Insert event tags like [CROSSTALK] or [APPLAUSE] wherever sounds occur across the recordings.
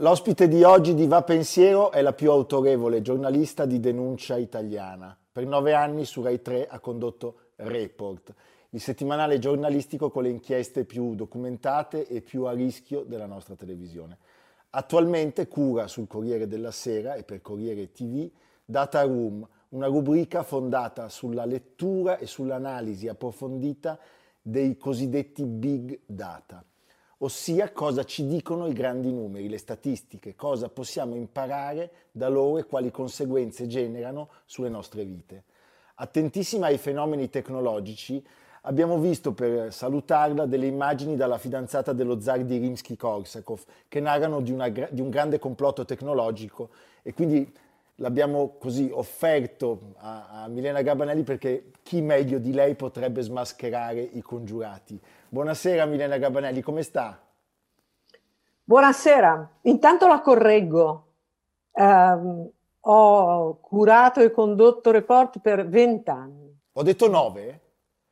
L'ospite di oggi di Va Pensiero è la più autorevole giornalista di denuncia italiana. Per nove anni su Rai 3 ha condotto Report, il settimanale giornalistico con le inchieste più documentate e più a rischio della nostra televisione. Attualmente cura sul Corriere della Sera e per Corriere TV Data Room, una rubrica fondata sulla lettura e sull'analisi approfondita dei cosiddetti big data ossia cosa ci dicono i grandi numeri, le statistiche, cosa possiamo imparare da loro e quali conseguenze generano sulle nostre vite. Attentissima ai fenomeni tecnologici, abbiamo visto per salutarla delle immagini dalla fidanzata dello zar di Rimsky-Korsakov che narrano di, una, di un grande complotto tecnologico e quindi l'abbiamo così offerto a, a, Milena Gabanelli perché chi meglio di lei potrebbe smascherare i congiurati. Buonasera Milena Gabanelli, come sta? Buonasera, intanto la correggo. Eh, ho curato e condotto report per vent'anni. Ho detto nove?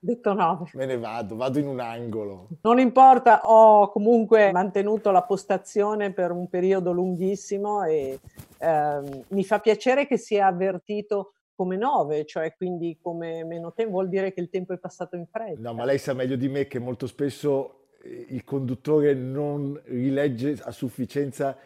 Detto nove. Me ne vado, vado in un angolo. Non importa, ho comunque mantenuto la postazione per un periodo lunghissimo e eh, mi fa piacere che sia avvertito come nove, cioè quindi come meno tempo, vuol dire che il tempo è passato in fretta. No, ma lei sa meglio di me che molto spesso eh, il conduttore non rilegge a sufficienza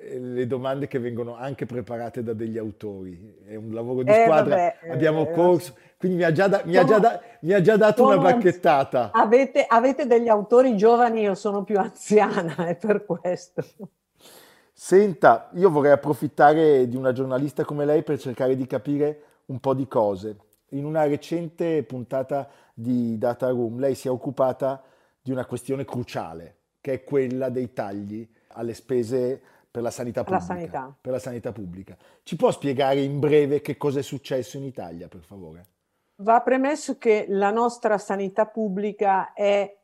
le domande che vengono anche preparate da degli autori. È un lavoro di eh, squadra, vabbè, abbiamo eh, corso, quindi mi ha già, da, mi ha già, da, mi ha già dato una bacchettata. Avete, avete, degli autori giovani, io sono più anziana, [LAUGHS] è per questo. Senta, io vorrei approfittare di una giornalista come lei per cercare di capire un po' di cose. In una recente puntata di Data Room lei si è occupata di una questione cruciale, che è quella dei tagli alle spese per la sanità pubblica. Sanità. Per la sanità pubblica. Ci può spiegare in breve che cosa è successo in Italia, per favore? Va premesso che la nostra sanità pubblica è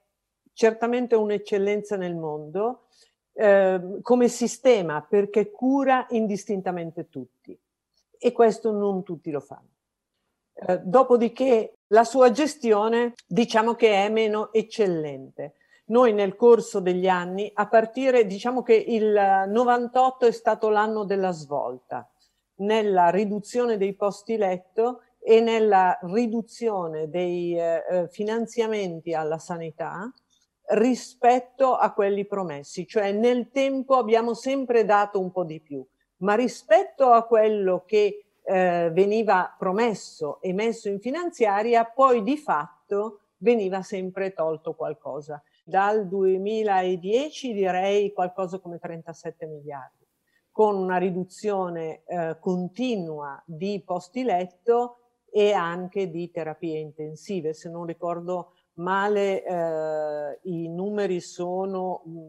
certamente un'eccellenza nel mondo eh, come sistema perché cura indistintamente tutti e questo non tutti lo fanno. Eh, dopodiché la sua gestione diciamo che è meno eccellente. Noi nel corso degli anni, a partire, diciamo che il 98 è stato l'anno della svolta nella riduzione dei posti letto e nella riduzione dei eh, eh finanziamenti alla sanità rispetto a quelli promessi, cioè nel tempo abbiamo sempre dato un po' di più ma rispetto a quello che eh, veniva promesso e messo in finanziaria, poi di fatto veniva sempre tolto qualcosa. Dal 2010 direi qualcosa come 37 miliardi, con una riduzione eh, continua di posti letto e anche di terapie intensive. Se non ricordo male, eh, i numeri sono mh,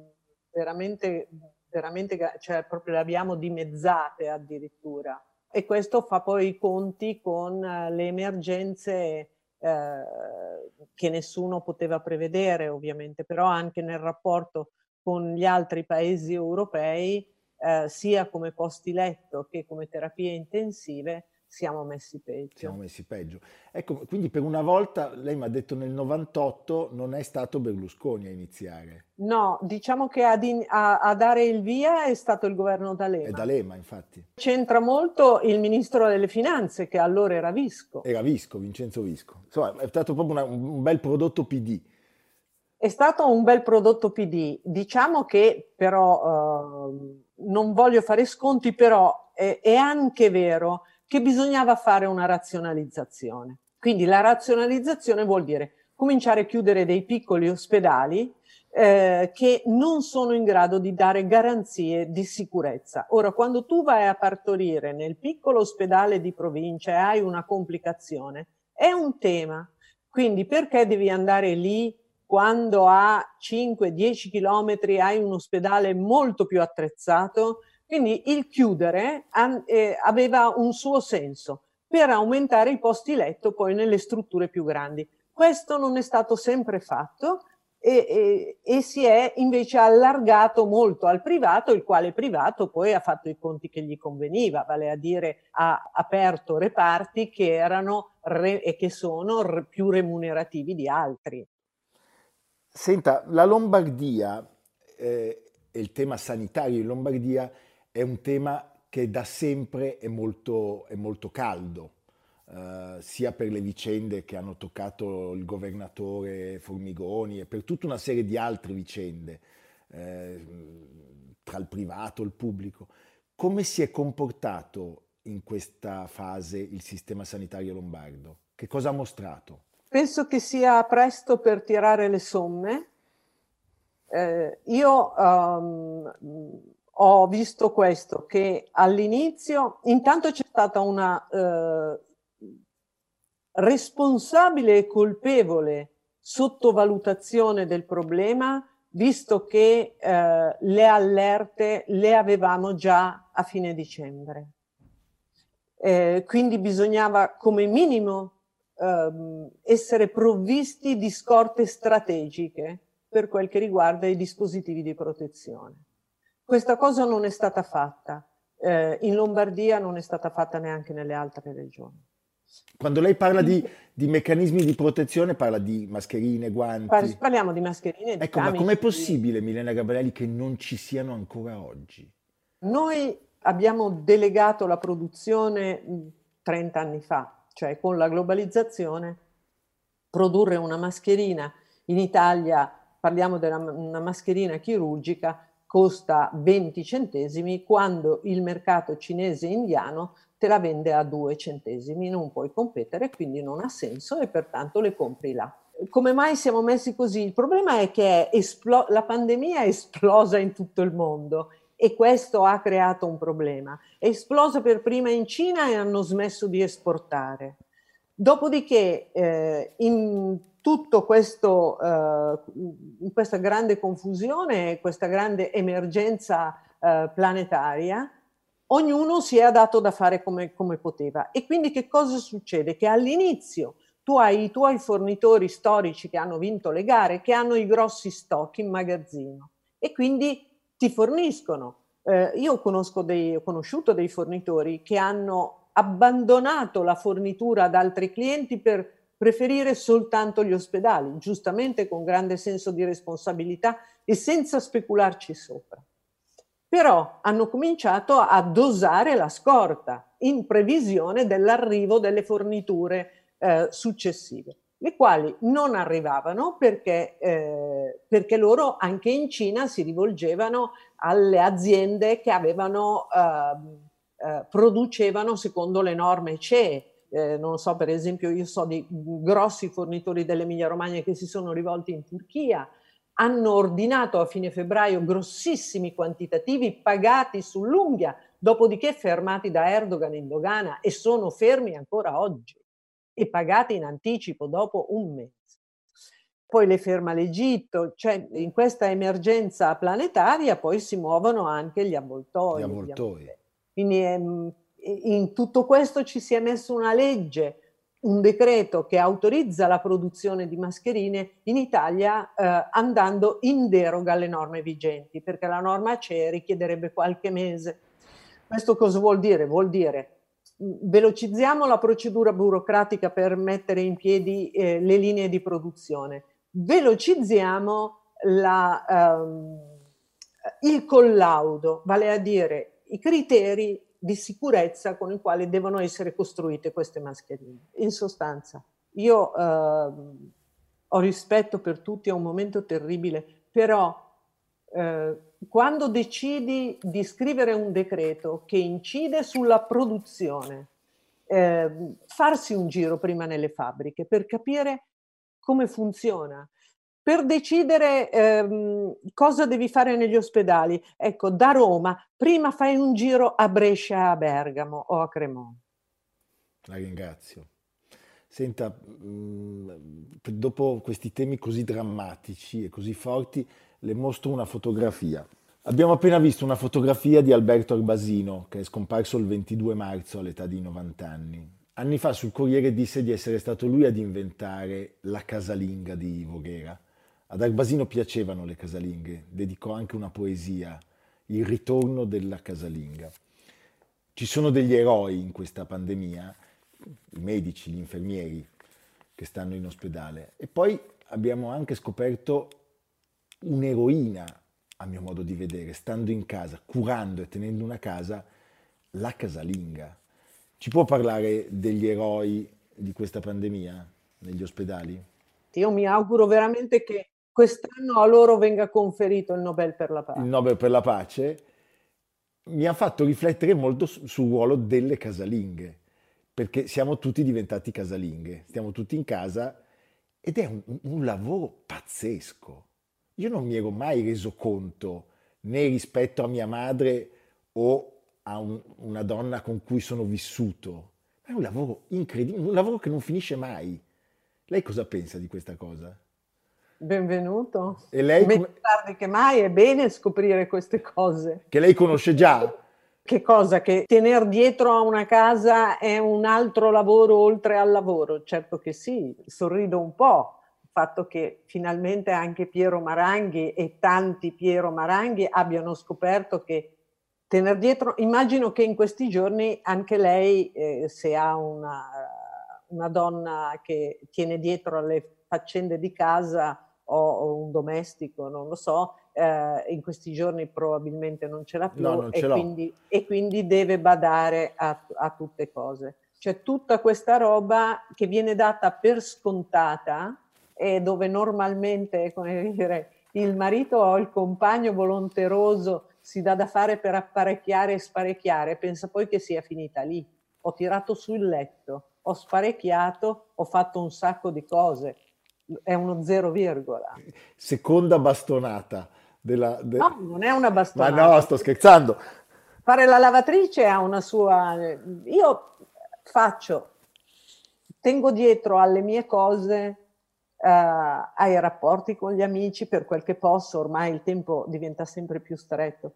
veramente veramente, cioè proprio le abbiamo dimezzate addirittura. E questo fa poi i conti con eh, le emergenze eh, che nessuno poteva prevedere ovviamente, però anche nel rapporto con gli altri paesi europei, eh, sia come posti letto che come terapie intensive, siamo messi peggio. Siamo messi peggio. Ecco, quindi per una volta, lei mi ha detto nel 98 non è stato Berlusconi a iniziare. No, diciamo che a, a, a dare il via è stato il governo D'Alema. È D'Alema, infatti. C'entra molto il ministro delle finanze, che allora era Visco. Era Visco, Vincenzo Visco. Insomma, è stato proprio una, un bel prodotto PD. È stato un bel prodotto PD. Diciamo che però, uh, non voglio fare sconti, però è, è anche vero che bisognava fare una razionalizzazione. Quindi la razionalizzazione vuol dire cominciare a chiudere dei piccoli ospedali eh, che non sono in grado di dare garanzie di sicurezza. Ora, quando tu vai a partorire nel piccolo ospedale di provincia e hai una complicazione, è un tema. Quindi perché devi andare lì quando a 5-10 chilometri hai un ospedale molto più attrezzato? Quindi il chiudere eh, aveva un suo senso per aumentare i posti letto poi nelle strutture più grandi. Questo non è stato sempre fatto e, e, e, si è invece allargato molto al privato, il quale privato poi ha fatto i conti che gli conveniva, vale a dire ha aperto reparti che erano re, e che sono re, più remunerativi di altri. Senta, la Lombardia eh, il tema sanitario in Lombardia è un tema che da sempre è molto, è molto caldo, eh, sia per le vicende che hanno toccato il governatore Formigoni e per tutta una serie di altre vicende eh, tra il privato e il pubblico. Come si è comportato in questa fase il sistema sanitario lombardo? Che cosa ha mostrato? Penso che sia presto per tirare le somme. Eh, io um, ho visto questo, che all'inizio, intanto c'è stata una eh, responsabile e colpevole sottovalutazione del problema, visto che eh, le allerte le avevamo già a fine dicembre. Eh, quindi bisognava come minimo ehm, essere provvisti di scorte strategiche per quel che riguarda i dispositivi di protezione. Questa cosa non è stata fatta. Eh, in Lombardia non è stata fatta neanche nelle altre regioni. Quando lei parla di, di, meccanismi di protezione, parla di mascherine, guanti. Parliamo di mascherine. Di ecco, ma com'è possibile, Milena Gabrielli, che non ci siano ancora oggi? Noi abbiamo delegato la produzione 30 anni fa, cioè con la globalizzazione, produrre una mascherina in Italia, parliamo di una mascherina chirurgica, costa 20 centesimi quando il mercato cinese indiano te la vende a 2 centesimi, non puoi competere, quindi non ha senso e pertanto le compri là. Come mai siamo messi così? Il problema è che esplo- la pandemia è esplosa in tutto il mondo e questo ha creato un problema. È esplosa per prima in Cina e hanno smesso di esportare. Dopodiché eh, in tutto questo, in questa grande confusione, questa grande emergenza eh, planetaria, ognuno si è dato da fare come, come poteva. E quindi che cosa succede? Che all'inizio tu hai i tuoi fornitori storici che hanno vinto le gare, che hanno i grossi stock in magazzino e quindi ti forniscono. Eh, io dei, ho conosciuto dei fornitori che hanno abbandonato la fornitura ad altri clienti per preferire soltanto gli ospedali, giustamente con grande senso di responsabilità e senza specularci sopra. Però hanno cominciato a dosare la scorta in previsione dell'arrivo delle forniture eh, successive, le quali non arrivavano perché, eh, perché, loro anche in Cina si rivolgevano alle aziende che avevano, eh, eh producevano secondo le norme CE, eh, non so, per esempio io so di grossi fornitori dell'Emilia Romagna che si sono rivolti in Turchia, hanno ordinato a fine febbraio grossissimi quantitativi pagati sull'unghia, dopodiché fermati da Erdogan in dogana e sono fermi ancora oggi e pagati in anticipo dopo un mese. Poi le ferma l'Egitto, cioè in questa emergenza planetaria poi si muovono anche gli avvoltoi. Gli avvoltoi. Quindi è, ehm, in tutto questo ci si è messo una legge, un decreto che autorizza la produzione di mascherine in Italia eh, andando in deroga alle norme vigenti, perché la norma CE richiederebbe qualche mese. Questo cosa vuol dire? Vuol dire velocizziamo la procedura burocratica per mettere in piedi eh, le linee di produzione, velocizziamo la, ehm, il collaudo, vale a dire i criteri di sicurezza con i quali devono essere costruite queste mascherine. In sostanza, io eh, ho rispetto per tutti, è un momento terribile, però eh, quando decidi di scrivere un decreto che incide sulla produzione, eh, farsi un giro prima nelle fabbriche per capire come funziona. Per decidere ehm, cosa devi fare negli ospedali. Ecco, da Roma, prima fai un giro a Brescia, a Bergamo o a Cremona. La ringrazio. Senta, mh, mm, dopo questi temi così drammatici e così forti, le mostro una fotografia. Abbiamo appena visto una fotografia di Alberto Arbasino, che è scomparso il 22 marzo all'età di 90 anni. Anni fa sul Corriere disse di essere stato lui ad inventare la casalinga di Voghera. Ad Arbasino piacevano le casalinghe, dedicò anche una poesia, Il ritorno della casalinga. Ci sono degli eroi in questa pandemia, i medici, gli infermieri che stanno in ospedale. E poi abbiamo anche scoperto un'eroina, a mio modo di vedere, stando in casa, curando e tenendo una casa, la casalinga. Ci può parlare degli eroi di questa pandemia negli ospedali? Io mi auguro veramente che quest'anno a loro venga conferito il Nobel per la pace. Il Nobel per la pace mi ha fatto riflettere molto sul ruolo delle casalinghe, perché siamo tutti diventati casalinghe, stiamo tutti in casa ed è un, un lavoro pazzesco. Io non mi ero mai reso conto, né rispetto a mia madre o a un, una donna con cui sono vissuto. È un lavoro incredibile, un lavoro che non finisce mai. Lei cosa pensa di questa cosa? Benvenuto. E lei Meglio come... tardi che mai, è bene scoprire queste cose. Che lei conosce già? Che cosa? Che tenere dietro a una casa è un altro lavoro oltre al lavoro? Certo che sì, sorrido un po'. Il fatto che finalmente anche Piero Maranghi e tanti Piero Maranghi abbiano scoperto che tenere dietro, immagino che in questi giorni anche lei, eh, se ha una, una donna che tiene dietro alle faccende di casa, o, un domestico, non lo so, eh, in questi giorni probabilmente non ce l'ha più no, e, quindi, e, quindi, deve badare a, a tutte cose. C'è tutta questa roba che viene data per scontata e dove normalmente, come dire, il marito o il compagno volonteroso si dà da fare per apparecchiare e sparecchiare, pensa poi che sia finita lì. Ho tirato sul letto, ho sparecchiato, ho fatto un sacco di cose è uno zero virgola. Seconda bastonata. Della, de... No, non è una bastonata. Ma no, sto scherzando. Fare la lavatrice ha una sua... Io faccio, tengo dietro alle mie cose, uh, ai rapporti con gli amici per quel che posso, ormai il tempo diventa sempre più stretto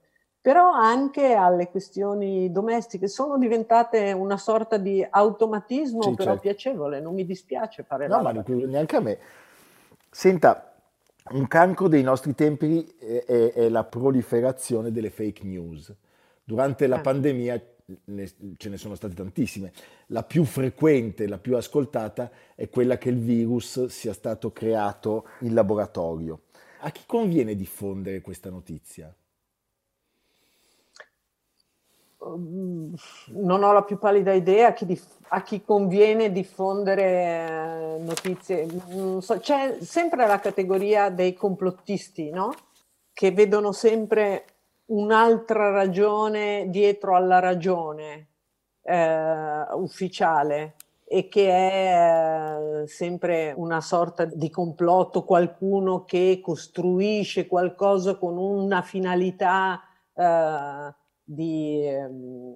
però anche alle questioni domestiche sono diventate una sorta di automatismo sì, però certo. piacevole, non mi dispiace fare no, ma neanche a me. Senta, un cancro dei nostri tempi è, è, è la proliferazione delle fake news. Durante la eh. pandemia ne, ce ne sono state tantissime. La più frequente, la più ascoltata è quella che il virus sia stato creato in laboratorio. A chi conviene diffondere questa notizia? Non ho la più pallida idea a chi, dif- a chi conviene diffondere eh, notizie. So, c'è sempre la categoria dei complottisti, no? Che vedono sempre un'altra ragione dietro alla ragione eh, ufficiale e che è eh, sempre una sorta di complotto, qualcuno che costruisce qualcosa con una finalità eh, di, ehm,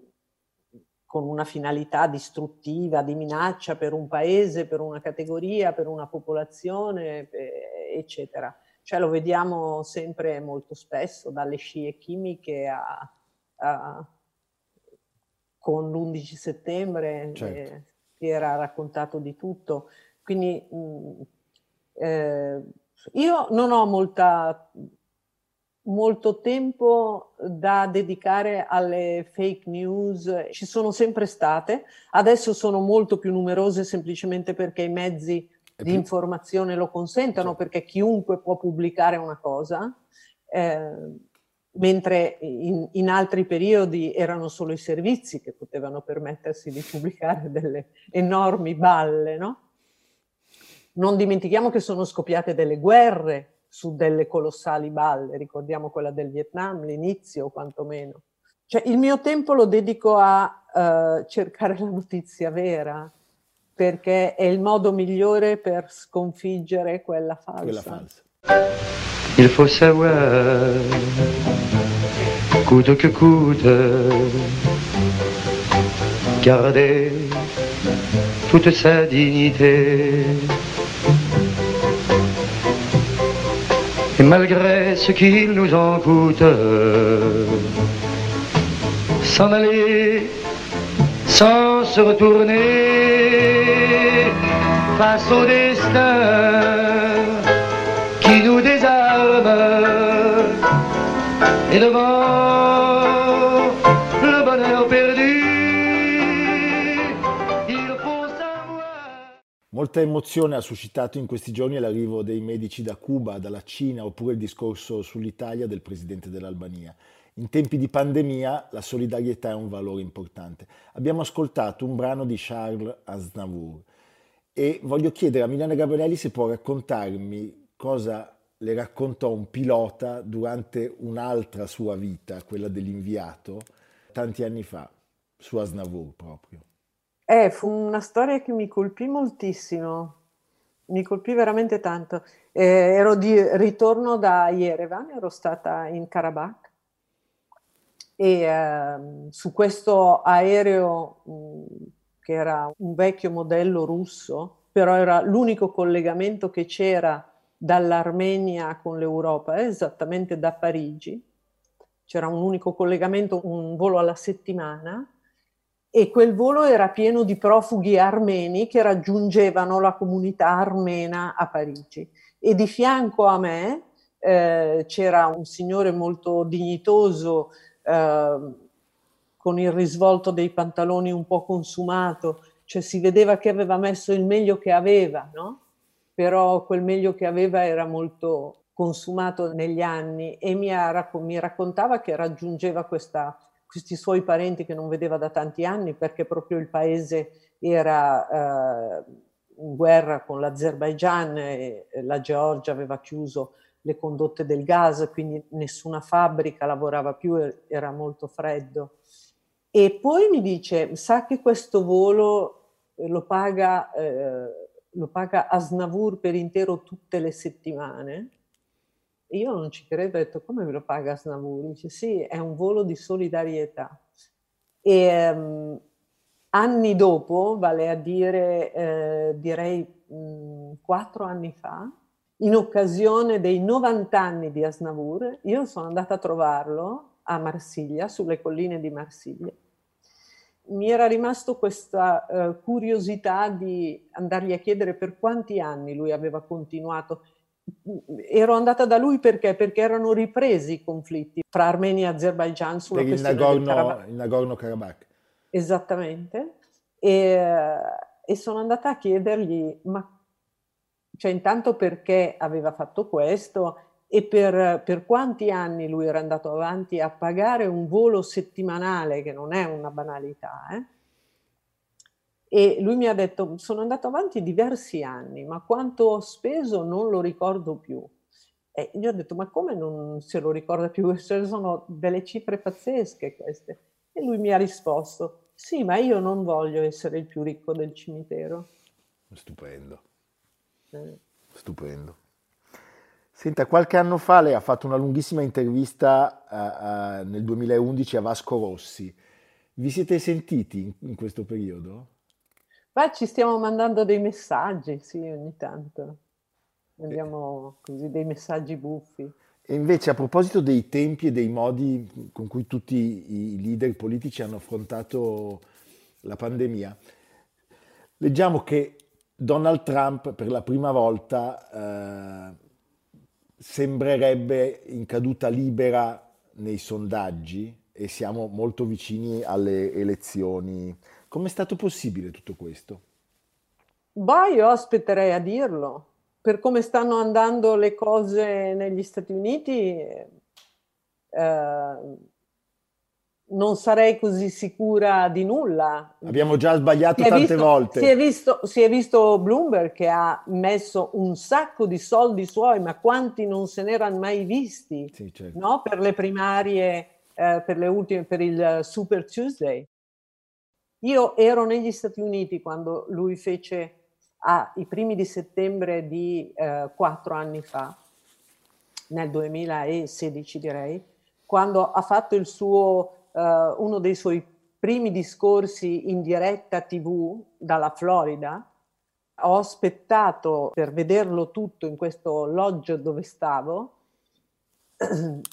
con una finalità distruttiva, di minaccia per un paese, per una categoria, per una popolazione, eh, eccetera. Cioè lo vediamo sempre molto spesso, dalle scie chimiche a, a con l'11 settembre certo. eh, si era raccontato di tutto. Quindi mh, mm, eh, io non ho molta molto tempo da dedicare alle fake news, ci sono sempre state, adesso sono molto più numerose semplicemente perché i mezzi di informazione lo consentono, sì. perché chiunque può pubblicare una cosa, eh, mentre in, in, altri periodi erano solo i servizi che potevano permettersi di pubblicare delle enormi balle, no? Non dimentichiamo che sono scoppiate delle guerre su delle colossali balle, ricordiamo quella del Vietnam, l'inizio quantomeno. Cioè, il mio tempo lo dedico a uh, cercare [LAUGHS] la notizia vera, perché è il modo migliore per sconfiggere quella falsa. Quella falsa. Il faut savoir, coûte que coûte, garder toute sa dignité. Malgré ce qu'il nous en coûte, s'en aller sans se retourner face au destin qui nous désarme. Et devant Molta emozione ha suscitato in questi giorni l'arrivo dei medici da Cuba, dalla Cina, oppure il discorso sull'Italia del presidente dell'Albania. In tempi di pandemia la solidarietà è un valore importante. Abbiamo ascoltato un brano di Charles Aznavour e voglio chiedere a Milena Gabrielli se può raccontarmi cosa le raccontò un pilota durante un'altra sua vita, quella dell'inviato, tanti anni fa, su Aznavour proprio. Eh, fu una storia che mi colpì moltissimo, mi colpì veramente tanto. Eh, ero di ritorno da Yerevan, ero stata in Karabakh e eh, su questo aereo mh, che era un vecchio modello russo, però era l'unico collegamento che c'era dall'Armenia con l'Europa, esattamente da Parigi. C'era un unico collegamento, un volo alla settimana e quel volo era pieno di profughi armeni che raggiungevano la comunità armena a Parigi. E di fianco a me eh, c'era un signore molto dignitoso, Ehm, con il risvolto dei pantaloni un po' consumato, cioè si vedeva che aveva messo il meglio che aveva, no? Però quel meglio che aveva era molto consumato negli anni e mi, racc- mi raccontava che raggiungeva questa, questi suoi parenti che non vedeva da tanti anni perché proprio il paese era eh, in guerra con l'Azerbaigian e la Georgia aveva chiuso le condotte del gas, quindi nessuna fabbrica lavorava più, era molto freddo. E poi mi dice, sa che questo volo eh, lo paga, eh, lo paga Asnavur per intero tutte le settimane? Io non ci credo, ho detto, come me lo paga Asnavur? Dice, sì, è un volo di solidarietà. E um, anni dopo, vale a dire, eh, direi mh, quattro anni fa, in occasione dei 90 anni di Asnavour, io sono andata a trovarlo a Marsiglia, sulle colline di Marsiglia. Mi era rimasto questa uh, curiosità di andargli a chiedere per quanti anni lui aveva continuato. Ero andata da lui perché? Perché erano ripresi i conflitti fra Armenia e Azerbaijan sulla per questione Nagorno, il Nagorno-Karabakh. Esattamente. E, e sono andata a chiedergli, ma cioè intanto perché aveva fatto questo e per, per, quanti anni lui era andato avanti a pagare un volo settimanale, che non è una banalità. Eh? E lui mi ha detto, sono andato avanti diversi anni, ma quanto ho speso non lo ricordo più. E gli ho detto, ma come non se lo ricorda più? [LAUGHS] Sono delle cifre pazzesche queste. E lui mi ha risposto, sì, ma io non voglio essere il più ricco del cimitero. Stupendo. Stupendo. Senta, qualche anno fa lei ha fatto una lunghissima intervista uh, uh, nel 2011 a Vasco Rossi. Vi siete sentiti in, in questo periodo? Beh, ci stiamo mandando dei messaggi, sì, ogni tanto. Mandiamo così dei messaggi buffi. E invece a proposito dei tempi e dei modi con cui tutti i leader politici hanno affrontato la pandemia, leggiamo che Donald Trump per la prima volta eh, sembrerebbe in caduta libera nei sondaggi e siamo molto vicini alle elezioni. Come è stato possibile tutto questo? Bah, io aspetterei a dirlo. Per come stanno andando le cose negli Stati Uniti, eh, non sarei così sicura di nulla. Abbiamo già sbagliato tante visto, volte. Si è, visto, si è, visto, Bloomberg che ha messo un sacco di soldi suoi, ma quanti non se n'erano mai visti sì, certo. no? per le primarie, eh, per le ultime, per il Super Tuesday. Io ero negli Stati Uniti quando lui fece ah, i primi di settembre di eh, quattro anni fa nel 2016 direi, quando ha fatto il suo, uh, uno dei suoi primi discorsi in diretta tv dalla Florida, ho aspettato per vederlo tutto in questo lodge dove stavo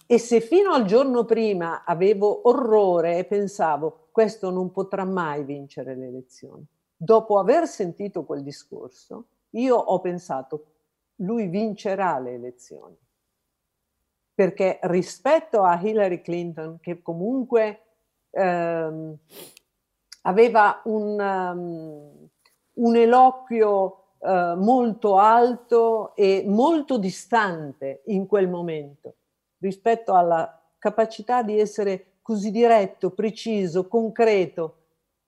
e se fino al giorno prima avevo orrore e pensavo questo non potrà mai vincere le elezioni, dopo aver sentito quel discorso, io ho pensato lui vincerà le elezioni. Perché rispetto a Hillary Clinton, che comunque ehm, aveva un, um, un eloquio uh, molto alto e molto distante in quel momento, rispetto alla capacità di essere così diretto, preciso, concreto.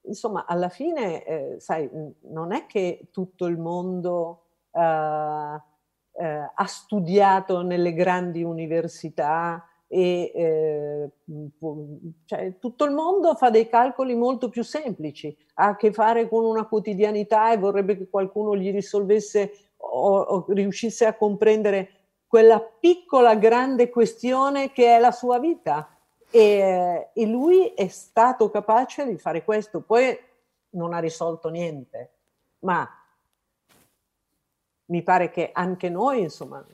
Insomma, alla fine, eh, sai, non è che tutto il mondo uh, uh, ha studiato nelle grandi università e eh, cioè, tutto il mondo fa dei calcoli molto più semplici, ha a che fare con una quotidianità e vorrebbe che qualcuno gli risolvesse o, o riuscisse a comprendere quella piccola grande questione che è la sua vita. E, e lui è stato capace di fare questo, poi non ha risolto niente, ma mi pare che anche noi, insomma,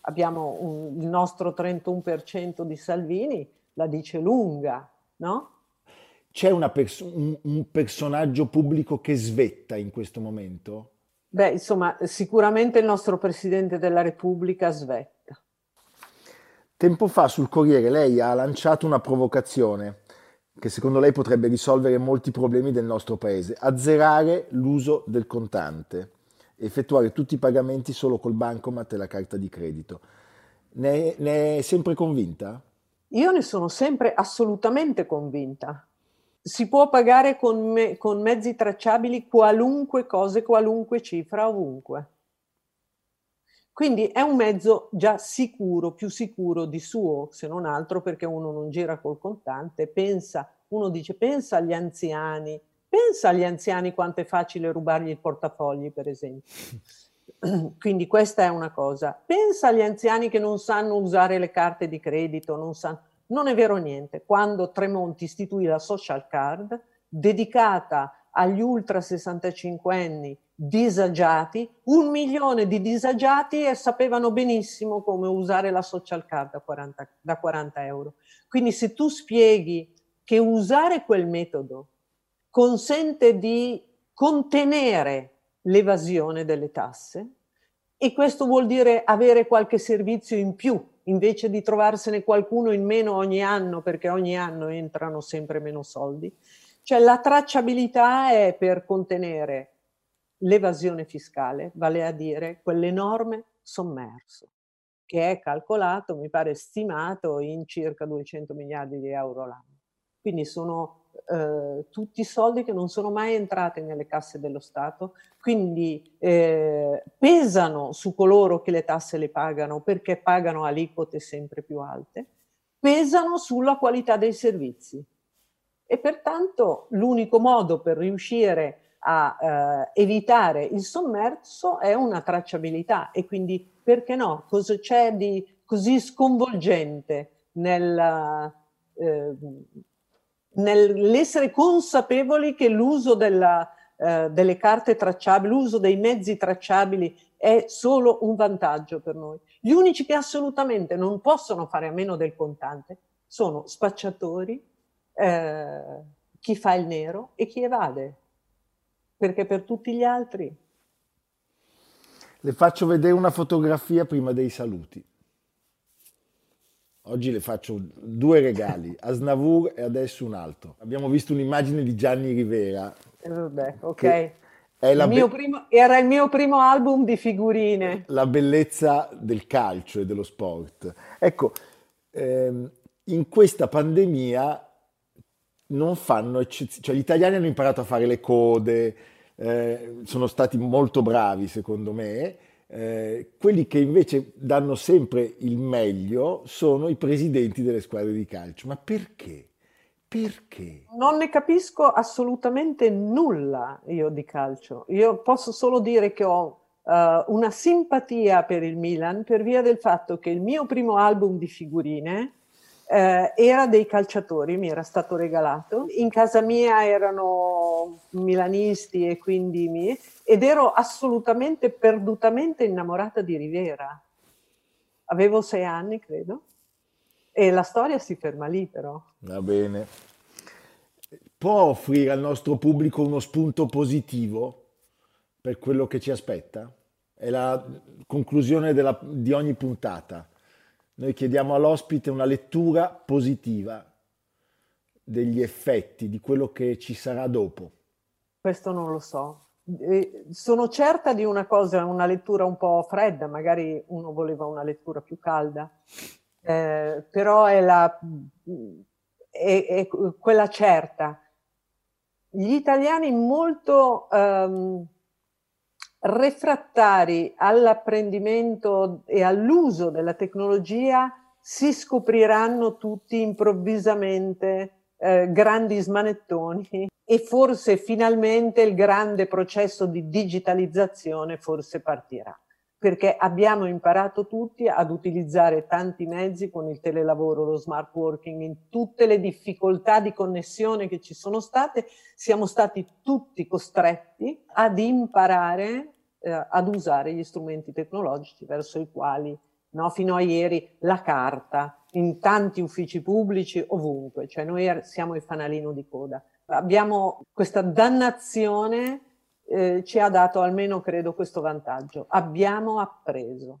abbiamo un, il nostro 31% di Salvini, la dice lunga, no? C'è pers- un, un personaggio pubblico che svetta in questo momento? Beh, insomma, sicuramente il nostro Presidente della Repubblica svetta. Tempo fa sul Corriere lei ha lanciato una provocazione che secondo lei potrebbe risolvere molti problemi del nostro paese, azzerare l'uso del contante effettuare tutti i pagamenti solo col bancomat e la carta di credito. Ne, ne è sempre convinta? Io ne sono sempre assolutamente convinta. Si può pagare con, me, con mezzi tracciabili qualunque cosa, qualunque cifra, ovunque. Quindi è un mezzo già sicuro, più sicuro di suo, se non altro perché uno non gira col contante, pensa, uno dice pensa agli anziani, Pensa agli anziani quanto è facile rubargli il portafogli, per esempio. [CLEARS THROAT] Quindi questa è una cosa. Pensa agli anziani che non sanno usare le carte di credito, non sanno... Non è vero niente. Quando Tremonti istituì la social card, dedicata agli ultra 65 anni disagiati, un milione di disagiati e sapevano benissimo come usare la social card da 40, da 40 euro. Quindi se tu spieghi che usare quel metodo consente di contenere l'evasione delle tasse e questo vuol dire avere qualche servizio in più invece di trovarsene qualcuno in meno ogni anno perché ogni anno entrano sempre meno soldi. Cioè la tracciabilità è per contenere l'evasione fiscale, vale a dire quell'enorme sommerso che è calcolato, mi pare stimato in circa 200 miliardi di euro l'anno. Quindi sono eh, tutti i soldi che non sono mai entrati nelle casse dello Stato, quindi eh, pesano su coloro che le tasse le pagano perché pagano aliquote sempre più alte, pesano sulla qualità dei servizi. E pertanto l'unico modo per riuscire a eh, evitare il sommerso è una tracciabilità e quindi perché no? Cosa c'è di così sconvolgente nel, eh, nell'essere consapevoli che l'uso della, eh, delle carte tracciabili, l'uso dei mezzi tracciabili è solo un vantaggio per noi. Gli unici che assolutamente non possono fare a meno del contante sono spacciatori, eh, chi fa il nero e chi evade, perché per tutti gli altri... Le faccio vedere una fotografia prima dei saluti. Oggi le faccio due regali, [LAUGHS] Asnavour e adesso un altro. Abbiamo visto un'immagine di Gianni Rivera. Eh, vabbè, ok. Il be- primo, era il mio primo album di figurine. La bellezza del calcio e dello sport. Ecco, ehm, in questa pandemia non fanno eccezioni, cioè gli italiani hanno imparato a fare le code, eh, sono stati molto bravi secondo me, eh, quelli che invece danno sempre il meglio sono i presidenti delle squadre di calcio. Ma perché? Perché? Non ne capisco assolutamente nulla io di calcio. Io posso solo dire che ho uh, una simpatia per il Milan per via del fatto che il mio primo album di figurine uh, era dei calciatori, mi era stato regalato. In casa mia erano milanisti e quindi mi... ed ero assolutamente perdutamente innamorata di Rivera. Avevo sei anni, credo. E la storia si ferma lì, però. Va bene. Può offrire al nostro pubblico uno spunto positivo per quello che ci aspetta? È la conclusione della, di ogni puntata. Noi chiediamo all'ospite una lettura positiva degli effetti, di quello che ci sarà dopo. Questo non lo so. Eh, sono certa di una cosa, una lettura un po' fredda, magari uno voleva una lettura più calda, eh, però è, la, è, è, quella certa. Gli italiani molto um, refrattari all'apprendimento e all'uso della tecnologia si scopriranno tutti improvvisamente eh, grandi smanettoni e forse finalmente il grande processo di digitalizzazione forse partirà. Perché abbiamo imparato tutti ad utilizzare tanti mezzi con il telelavoro, lo smart working, in tutte le difficoltà di connessione che ci sono state, siamo stati tutti costretti ad imparare eh, ad usare gli strumenti tecnologici verso i quali no, fino a ieri la carta in tanti uffici pubblici ovunque, cioè noi er-, siamo il fanalino di coda. Abbiamo questa dannazione eh, ci ha dato almeno credo questo vantaggio. Abbiamo appreso.